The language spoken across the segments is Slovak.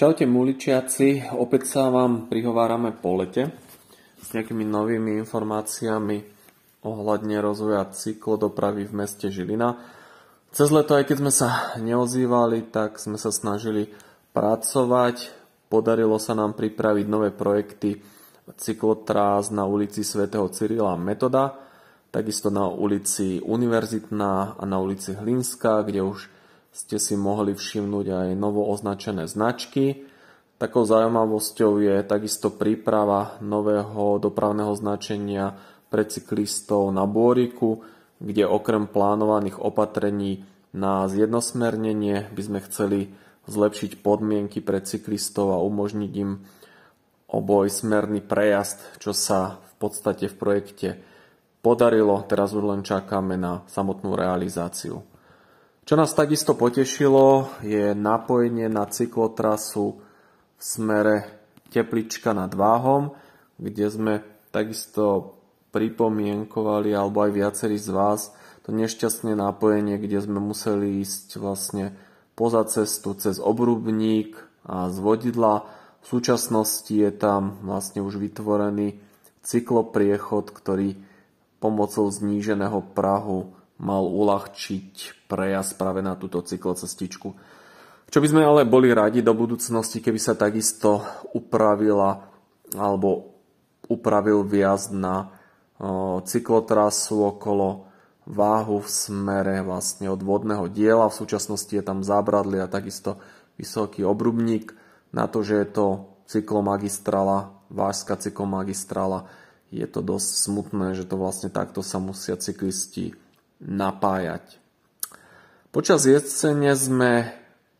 Čaute muličiaci, opäť sa vám prihovárame po lete s nejakými novými informáciami ohľadne rozvoja cyklodopravy v meste Žilina. Cez leto, aj keď sme sa neozývali, tak sme sa snažili pracovať. Podarilo sa nám pripraviť nové projekty cyklotrás na ulici svätého Cyrila Metoda, takisto na ulici Univerzitná a na ulici Hlinská, kde už ste si mohli všimnúť aj novo označené značky. Takou zaujímavosťou je takisto príprava nového dopravného značenia pre cyklistov na Bôriku, kde okrem plánovaných opatrení na zjednosmernenie by sme chceli zlepšiť podmienky pre cyklistov a umožniť im obojsmerný prejazd, čo sa v podstate v projekte podarilo. Teraz už len čakáme na samotnú realizáciu. Čo nás takisto potešilo, je napojenie na cyklotrasu v smere Teplička nad Váhom, kde sme takisto pripomienkovali, alebo aj viacerí z vás, to nešťastné napojenie, kde sme museli ísť vlastne poza cestu cez obrubník a z vodidla. V súčasnosti je tam vlastne už vytvorený cyklopriechod, ktorý pomocou zníženého prahu mal uľahčiť prejazd práve na túto cyklocestičku. Čo by sme ale boli radi do budúcnosti, keby sa takisto upravila alebo upravil viac na cyklotrasu okolo váhu v smere vlastne od vodného diela. V súčasnosti je tam zábradlie a takisto vysoký obrubník. Na to, že je to cyklomagistrála, vážska cyklomagistrála, je to dosť smutné, že to vlastne takto sa musia cyklisti napájať. Počas jesene sme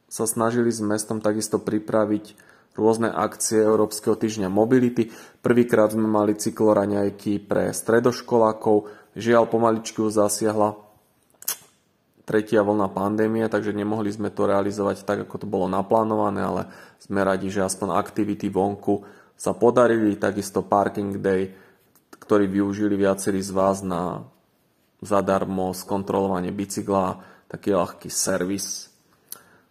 sa snažili s mestom takisto pripraviť rôzne akcie Európskeho týždňa mobility. Prvýkrát sme mali cykloraňajky pre stredoškolákov. Žiaľ, pomaličky zasiahla tretia vlna pandémie, takže nemohli sme to realizovať tak, ako to bolo naplánované, ale sme radi, že aspoň aktivity vonku sa podarili. Takisto Parking Day, ktorý využili viacerí z vás na zadarmo skontrolovanie bicykla, taký ľahký servis.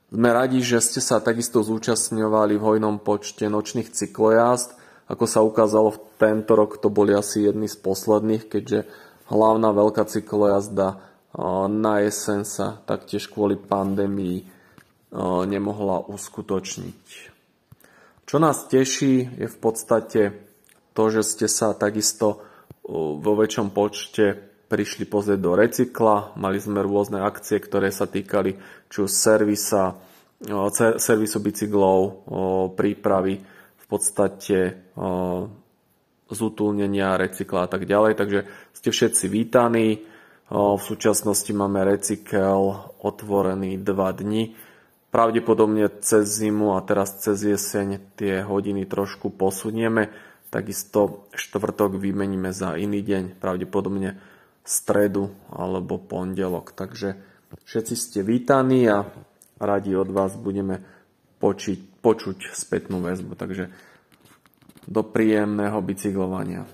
Sme radi, že ste sa takisto zúčastňovali v hojnom počte nočných cyklojazd. Ako sa ukázalo, v tento rok to boli asi jedni z posledných, keďže hlavná veľká cyklojazda na jeseň sa taktiež kvôli pandémii nemohla uskutočniť. Čo nás teší je v podstate to, že ste sa takisto vo väčšom počte prišli pozrieť do recykla. Mali sme rôzne akcie, ktoré sa týkali či už servisa, servisu bicyklov, prípravy v podstate zútulnenia, recykla a tak ďalej. Takže ste všetci vítaní. V súčasnosti máme recykel otvorený 2 dni. Pravdepodobne cez zimu a teraz cez jeseň tie hodiny trošku posunieme. Takisto štvrtok vymeníme za iný deň. Pravdepodobne stredu alebo pondelok. Takže všetci ste vítaní a radi od vás budeme počiť, počuť spätnú väzbu. Takže do príjemného bicyklovania.